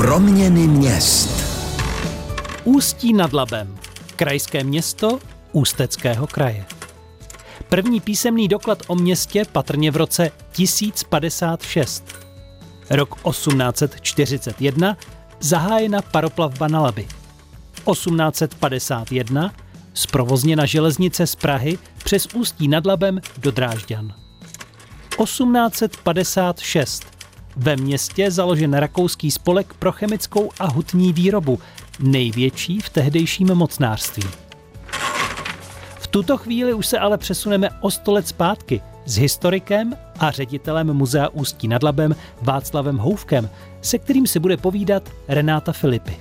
Proměny měst. Ústí nad Labem. Krajské město Ústeckého kraje. První písemný doklad o městě patrně v roce 1056. Rok 1841 zahájena paroplavba na Laby. 1851 zprovozněna železnice z Prahy přes Ústí nad Labem do Drážďan. 1856 ve městě založen rakouský spolek pro chemickou a hutní výrobu, největší v tehdejším mocnářství. V tuto chvíli už se ale přesuneme o sto let zpátky s historikem a ředitelem Muzea Ústí nad Labem Václavem Houvkem, se kterým si bude povídat Renáta Filipy.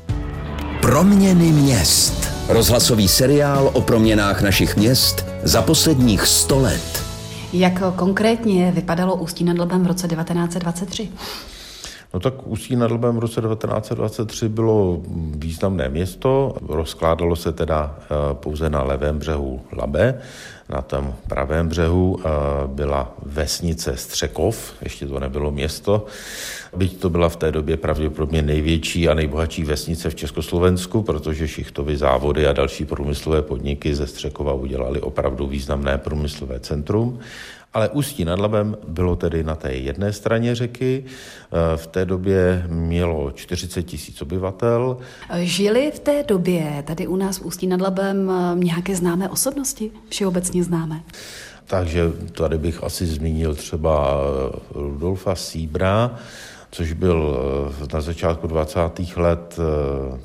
Proměny měst. Rozhlasový seriál o proměnách našich měst za posledních 100 let. Jak konkrétně vypadalo Ústí nad Labem v roce 1923? No tak Ústí nad Labem v roce 1923 bylo významné město, rozkládalo se teda eh, pouze na levém břehu Labe, na tom pravém břehu eh, byla vesnice Střekov, ještě to nebylo město, byť to byla v té době pravděpodobně největší a nejbohatší vesnice v Československu, protože šichtovy závody a další průmyslové podniky ze Střekova udělali opravdu významné průmyslové centrum. Ale Ústí nad Labem bylo tedy na té jedné straně řeky. Eh, v té době mělo 40 tisíc obyvatel. Žili v té době tady u nás v Ústí nad Labem eh, nějaké známé osobnosti, všeobecně známé? Takže tady bych asi zmínil třeba eh, Rudolfa Síbra, což byl na začátku 20. let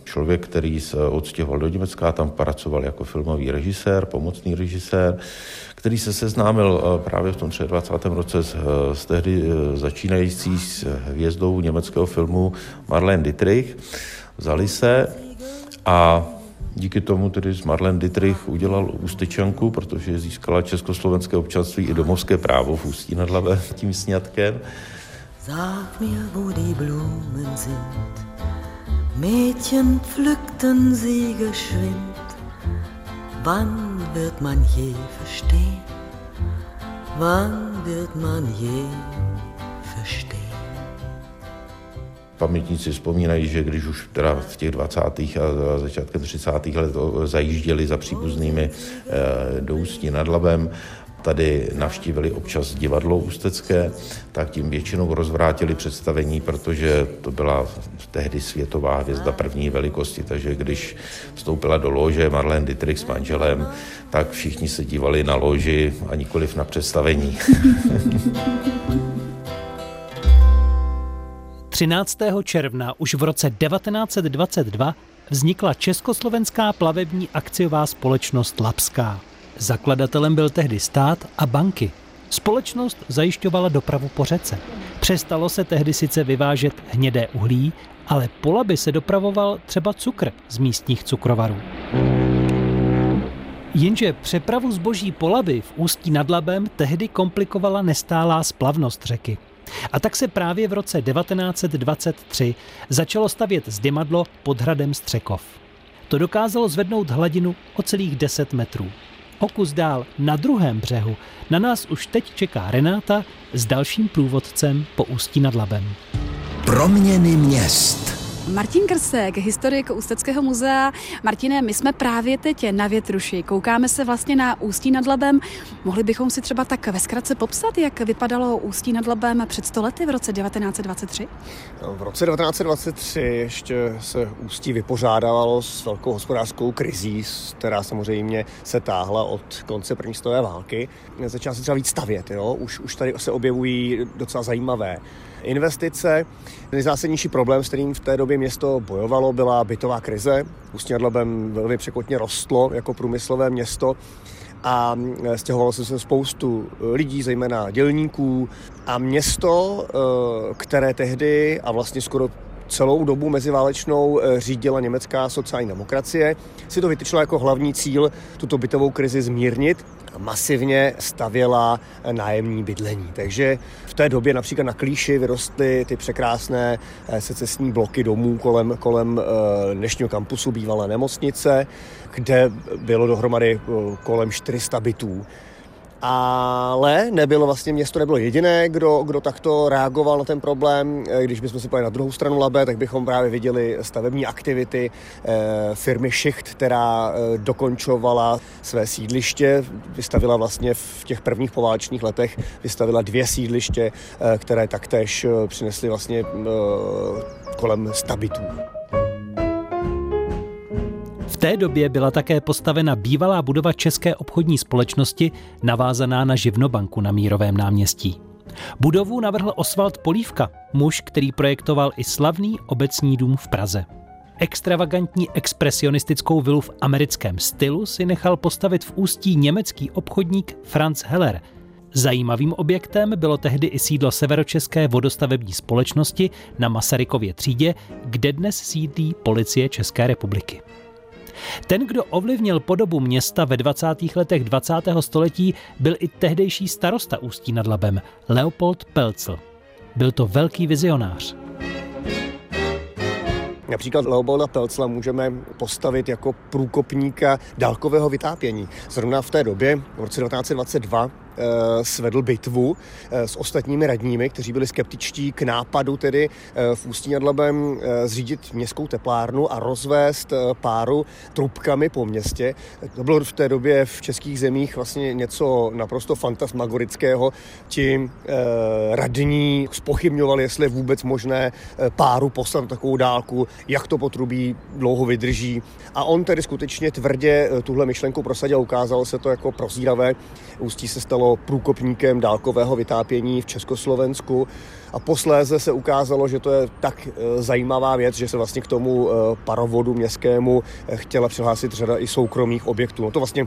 člověk, který se odstěhoval do Německa, tam pracoval jako filmový režisér, pomocný režisér, který se seznámil eh, právě v tom 23. roce s, eh, s tehdy eh, začínající s hvězdou německého filmu Marlene Dietrich. Vzali se a díky tomu tedy z Marlene Dietrich udělal ústečanku, protože získala československé občanství i domovské právo v Ústí nad Labem tím sňatkem. Sag mir, wo die Blumen sind, Mädchen pflückten sie geschwind, Wann wird man je verstehen? Wann wird man je verstehen? Pamětníci vzpomínají, že když už teda v těch 20. a začátkem 30. let zajížděli za příbuznými eh, do Ústí nad Labem, tady navštívili občas divadlo ústecké, tak tím většinou rozvrátili představení, protože to byla tehdy světová hvězda první velikosti, takže když vstoupila do lože Marlene Dietrich s manželem, tak všichni se dívali na loži a nikoliv na představení. 13. června už v roce 1922 vznikla Československá plavební akciová společnost Lapská. Zakladatelem byl tehdy stát a banky. Společnost zajišťovala dopravu po řece. Přestalo se tehdy sice vyvážet hnědé uhlí, ale po Labi se dopravoval třeba cukr z místních cukrovarů. Jenže přepravu zboží po Labi v Ústí nad Labem tehdy komplikovala nestálá splavnost řeky. A tak se právě v roce 1923 začalo stavět zdymadlo pod hradem Střekov. To dokázalo zvednout hladinu o celých 10 metrů. O kus dál na druhém břehu na nás už teď čeká Renáta s dalším průvodcem po Ústí nad Labem. Proměny měst. Martin Krsek, historik Ústeckého muzea. Martine, my jsme právě teď na Větruši. Koukáme se vlastně na Ústí nad Labem. Mohli bychom si třeba tak ve zkratce popsat, jak vypadalo Ústí nad Labem před stolety v roce 1923? No, v roce 1923 ještě se Ústí vypořádalo s velkou hospodářskou krizí, která samozřejmě se táhla od konce první světové války. Začala se třeba víc stavět, jo? Už, už tady se objevují docela zajímavé investice. Nejzásadnější problém, s kterým v té době město bojovalo, byla bytová krize. Ústí nad Labem velmi překotně rostlo jako průmyslové město a stěhovalo se sem spoustu lidí, zejména dělníků a město, eh, které tehdy a vlastně skoro celou dobu meziválečnou eh, řídila německá sociální demokracie, si to vytyčila jako hlavní cíl tuto bytovou krizi zmírnit masivně stavěla nájemní bydlení. Takže v té době například na Klíši vyrostly ty překrásné eh, secesní bloky domů kolem, kolem eh, dnešního kampusu bývalé nemocnice, kde bylo dohromady kolem 400 bytů. Ale nebylo vlastně, město nebylo jediné, kdo, kdo takto reagoval na ten problém. Eh, když bychom si pojeli na druhou stranu Labe, tak bychom právě viděli stavební aktivity eh, firmy Šicht, která eh, dokončovala své sídliště, vystavila vlastně v těch prvních poválečných letech, vystavila dvě sídliště, které taktéž přinesly vlastně kolem stabitů. Té době byla také postavena bývalá budova České obchodní společnosti navázaná na živnobanku na Mírovém náměstí. Budovu navrhl Oswald Polívka, muž, který projektoval i slavný obecní dům v Praze. Extravagantní expresionistickou vilu v americkém stylu si nechal postavit v ústí německý obchodník Franz Heller. Zajímavým objektem bylo tehdy i sídlo Severočeské vodostavební společnosti na Masarykově třídě, kde dnes sídlí policie České republiky. Ten, kdo ovlivnil podobu města ve 20. letech 20. století, byl i tehdejší starosta Ústí nad Labem, Leopold Pelcl. Byl to velký vizionář. Například Leopolda Pelcla můžeme postavit jako průkopníka dálkového vytápění. Zrovna v té době, v roce 1922, Eh, svedl bitvu eh, s ostatními radními, kteří byli skeptičtí k nápadu tedy eh, v Ústí nad Labem zřídit městskou teplárnu a rozvést páru trubkami po městě. To bylo v té době v českých zemích vlastně něco naprosto fantasmagorického. Ti radní spochybňovali, jestli je vůbec možné páru poslat takovou dálku, jak to potrubí dlouho vydrží. A on tedy skutečně tvrdě tuhle myšlenku prosadil, ukázalo se to jako prozíravé. Ústí se stalo stalo průkopníkem dálkového vytápění v Československu a posléze se ukázalo, že to je tak e, zajímavá věc, že se vlastně k tomu e, parovodu městskému e, chtěla přihlásit řada i soukromých objektů. No to vlastně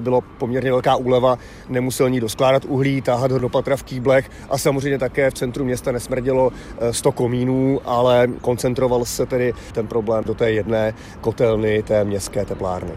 bylo poměrně velká úleva, nemusel ní doskládat uhlí, táhat ho do patra v kýblech a samozřejmě také v centru města nesmrdělo 100 komínů, ale koncentroval se tedy ten problém do té jedné kotelny té městské teplárny.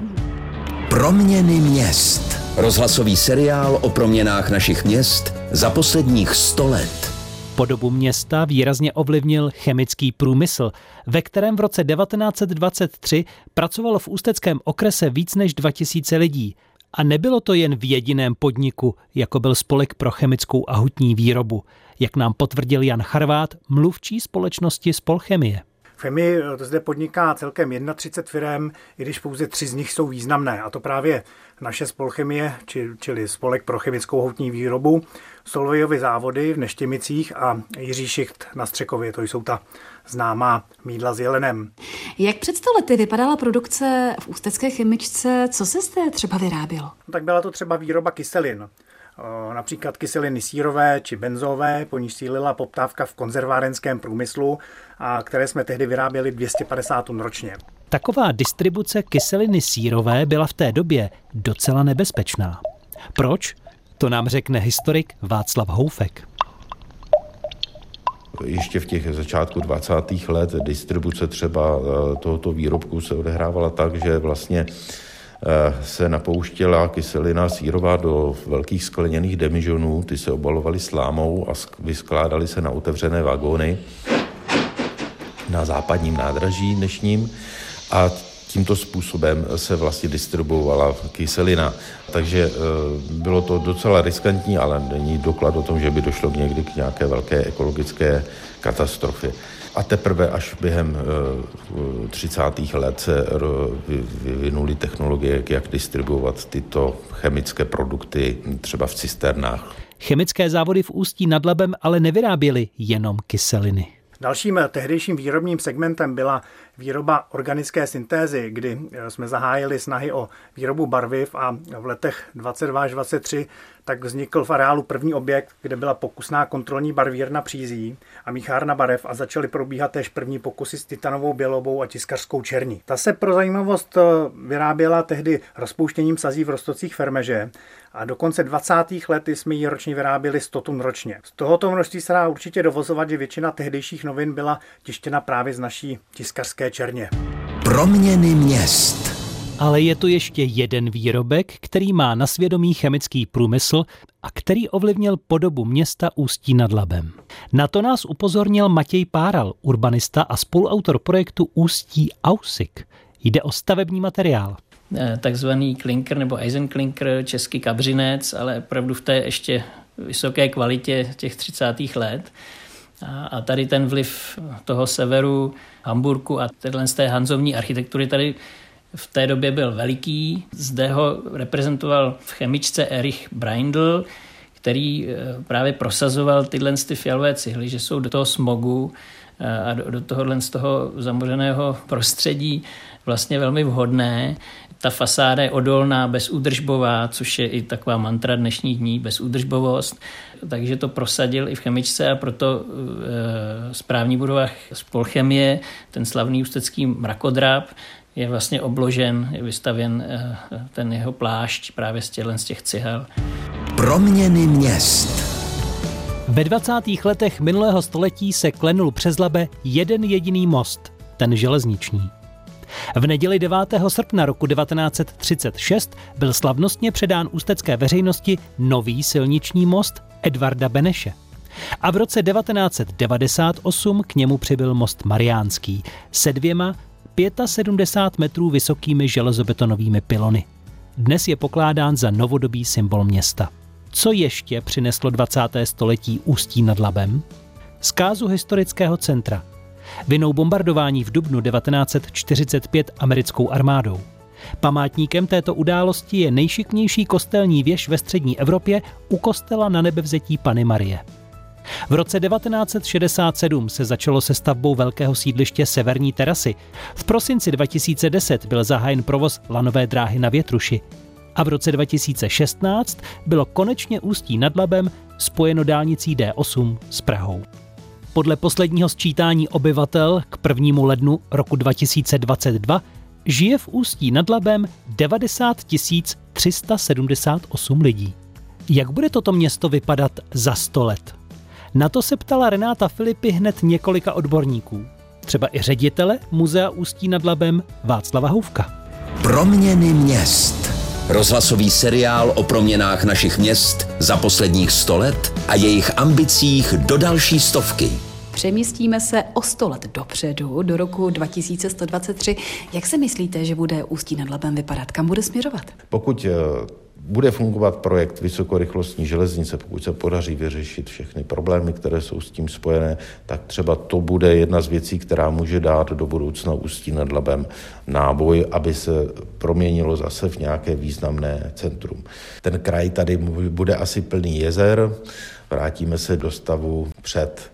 Proměny měst. Rozhlasový seriál o proměnách našich měst za posledních 100 let. Podobu města výrazně ovlivnil chemický průmysl, ve kterém v roce 1923 pracovalo v ústeckém okrese víc než 2000 lidí. A nebylo to jen v jediném podniku, jako byl spolek pro chemickou a hutní výrobu, jak nám potvrdil Jan Charvát, mluvčí společnosti Spolchemie. FEMI to zde podniká celkem 31 firm, i když pouze tři z nich jsou významné. A to právě naše spolchemie, či, čili spolek pro chemickou houtní výrobu, Solvejovy závody v Neštěmicích a Jiří Šicht na Střekově. To jsou ta známá mídla s jelenem. Jak před sto lety vypadala produkce v ústecké chemičce? Co se zde třeba vyrábělo? No, tak byla to třeba výroba kyselin. Například kyseliny sírové či benzové, po níž sílila poptávka v konzervárenském průmyslu, a které jsme tehdy vyráběli 250 tun ročně. Taková distribuce kyseliny sírové byla v té době docela nebezpečná. Proč? To nám řekne historik Václav Houfek. Ještě v těch začátku 20. let distribuce třeba eh, tohoto výrobku se odehrávala tak, že vlastně se napouštěla kyselina sírová do velkých skleněných demižonů, ty se obalovaly slámou a vyskládaly se na otevřené vagóny na západním nádraží dnešním a tímto způsobem se vlastně distribuovala kyselina. Takže e, bylo to docela riskantní, ale není doklad o tom, že by došlo někdy k nějaké velké ekologické katastrofě. A teprve až během 30. E, let se vyvinuly technologie, jak distribuovat tyto chemické produkty třeba v cisternách. Chemické závody v Ústí nad Labem ale nevyráběly jenom kyseliny. Dalším tehdejším výrobním segmentem byla výroba organické syntézy, kdy jsme zahájili snahy o výrobu barviv a v letech 22 až 23 tak vznikl v areálu první objekt, kde byla pokusná kontrolní barvírna přízí a míchárna barev a začaly probíhat též první pokusy s titanovou bělobou a tiskařskou černí. Ta se pro zajímavost eh, vyráběla tehdy rozpouštěním sazí v rostocích fermeže a do konce 20. let jsme ji ročně vyráběli 100 tun ročně. Z tohoto množství se dá určitě dovozovat, že většina tehdejších novin byla tištěna právě z naší tiskařské černě. Proměny měst. Ale je tu ještě jeden výrobek, který má na svědomí chemický průmysl a který ovlivnil podobu města Ústí nad Labem. Na to nás upozornil Matěj Páral, urbanista a spoluautor projektu Ústí Ausik. Jde o stavební materiál. eh, takzvaný klinker nebo Eisenklinker, český kabřinec, ale opravdu v té ještě vysoké kvalitě těch 30. let. A tady ten vliv toho severu, Hamburku a téhle z té hanzovní architektury tady v té době byl veliký. Zde ho reprezentoval v chemičce Erich Breindl, který eh, právě prosazoval tyhle ty fialové cihly, že jsou do toho smogu eh, a do, tohohle z toho zamořeného prostředí vlastně velmi vhodné. Ta fasáda je odolná, bezúdržbová, což je i taková mantra dnešních dní, bezúdržbovost. Takže to prosadil i v chemičce a proto e, správní budova Spolchemie, ten slavný ústecký mrakodrap, je vlastně obložen, je vystavěn e, ten jeho plášť právě z těchto z těch cihel. Proměny měst. Ve 20. letech minulého století se klenul přes Labe jeden jediný most, ten železniční. V neděli 9. srpna roku 1936 byl slavnostně předán ústecké veřejnosti nový silniční most Edvarda Beneše. A v roce 1998 k němu přibyl most Mariánský se dvěma 75 metrů vysokými železobetonovými pilony. Dnes je pokládán za novodobý symbol města. Co ještě přineslo 20. století Ústí nad Labem? Zkázu historického centra – vinou bombardování v dubnu 1945 americkou armádou. Památníkem této události je nejšiknější kostelní věž ve střední Evropě u kostela na nebevzetí Pany Marie. V roce 1967 se začalo se stavbou velkého sídliště Severní terasy. V prosinci 2010 byl zahájen provoz lanové dráhy na Větruši. A v roce 2016 bylo konečně Ústí nad Labem spojeno dálnicí D8 s Prahou. Podle posledního sčítání obyvatel k 1. lednu roku 2022 žije v Ústí nad Labem 90 378 lidí. Jak bude toto město vypadat za 100 let? Na to se ptala Renáta Filipy hned několika odborníků. Třeba i ředitele Muzea Ústí nad Labem Václava Houvka. Proměny měst. Rozhlasový seriál o proměnách našich měst za posledních 100 let a jejich ambicích do další stovky. Přemístíme se o 100 let dopředu, do roku 2123. Jak se myslíte, že bude Ústí nad Labem vypadat? Kam bude směrovat? Pokud eh, bude fungovat projekt vysokorychlostní železnice, pokud se podaří vyřešit všechny problémy, které jsou s tím spojené, tak třeba to bude jedna z věcí, která může dát do budoucna Ústí nad Labem náboj, aby se proměnilo zase v nějaké významné centrum. Ten kraj tady bude asi plný jezer, vrátíme se do stavu před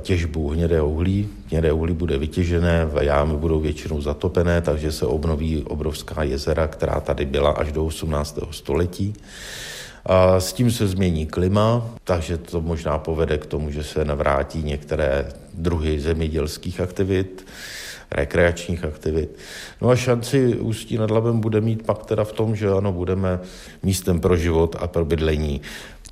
těžbu hnědého uhlí. Hnědé uhlí bude vytěžené, jámy budou většinou zatopené, takže se obnoví obrovská jezera, která tady byla až do 18. století. A s tím se změní klima, takže to možná povede k tomu, že se navrátí některé druhy zemědělských aktivit, rekreačních aktivit. No a šanci Ústí nad Labem bude mít pak teda v tom, že ano, budeme místem pro život a pro bydlení.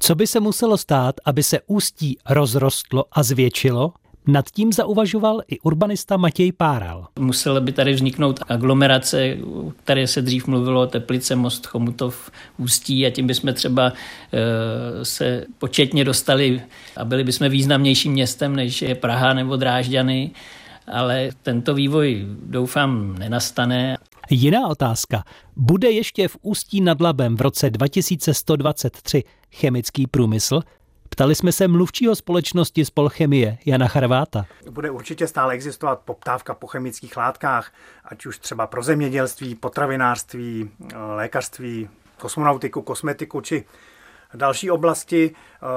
Co by se muselo stát, aby se ústí rozrostlo a zvětšilo? Nad tím zauvažoval i urbanista Matěj Páral. Musela by tady vzniknout aglomerace, které se dřív mluvilo, Teplice, Most, Chomutov, Ústí a tím bychom třeba e, se početně dostali a byli bychom významnějším městem, než je Praha nebo Drážďany ale tento vývoj doufám nenastane. Jiná otázka. Bude ještě v Ústí nad Labem v roce 2123 chemický průmysl? Ptali jsme se mluvčího společnosti Spolchemie Jana Charváta. Bude určitě stále existovat poptávka po chemických látkách, ať už třeba pro zemědělství, potravinářství, lékařství, kosmonautiku, kosmetiku či další oblasti.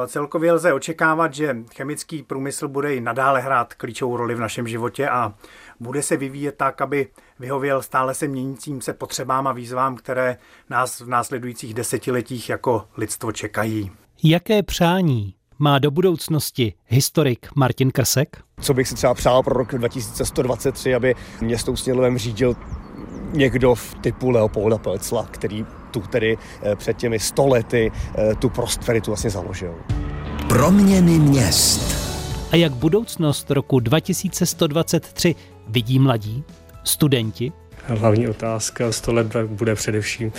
Celkově lze očekávat, že chemický průmysl bude i nadále hrát klíčovou roli v našem životě a bude se vyvíjet tak, aby vyhověl stále se měnícím se potřebám a výzvám, které nás v následujících desetiletích jako lidstvo čekají. Jaké přání má do budoucnosti historik Martin Krsek? Co bych si třeba přál pro rok 2123, aby město Usnědlovem řídil někdo v typu Leopolda Pelcla, který tu tedy eh, před těmi stolety eh, tu prosperitu vlastně založil. Proměny měst. A jak budoucnost roku 2123 vidí mladí, studenti? Hlavní otázka 100 let bude především,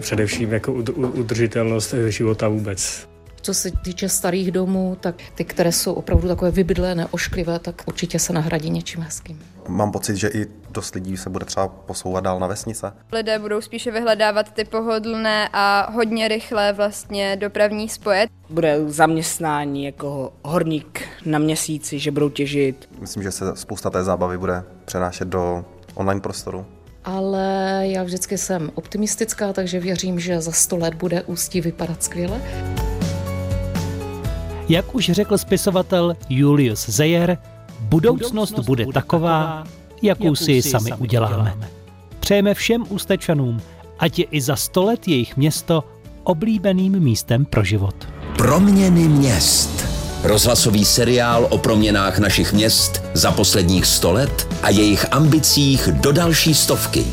především jako udržitelnost života vůbec. Co se týče starých domů, tak ty, které jsou opravdu takové vybydlené, ošklivé, tak určitě se nahradí něčím hezkým. Mám pocit, že i dost lidí se bude třeba posouvat dál na vesnice. Lidé budou spíše vyhledávat ty pohodlné a hodně rychlé vlastně dopravní spoje. Bude zaměstnání jako horník na měsíci, že budou těžit. Myslím, že se spousta té zábavy bude přenášet do online prostoru. Ale já vždycky jsem optimistická, takže věřím, že za sto let bude Ústí vypadat skvěle. Jak už řekl spisovatel Julius Zeyer, budoucnost bude taková, jakou si ji sami uděláme. Přejeme všem ústečanům, ať je i za sto let jejich město oblíbeným místem pro život. Proměny měst. Rozhlasový seriál o proměnách našich měst za posledních sto let a jejich ambicích do další stovky.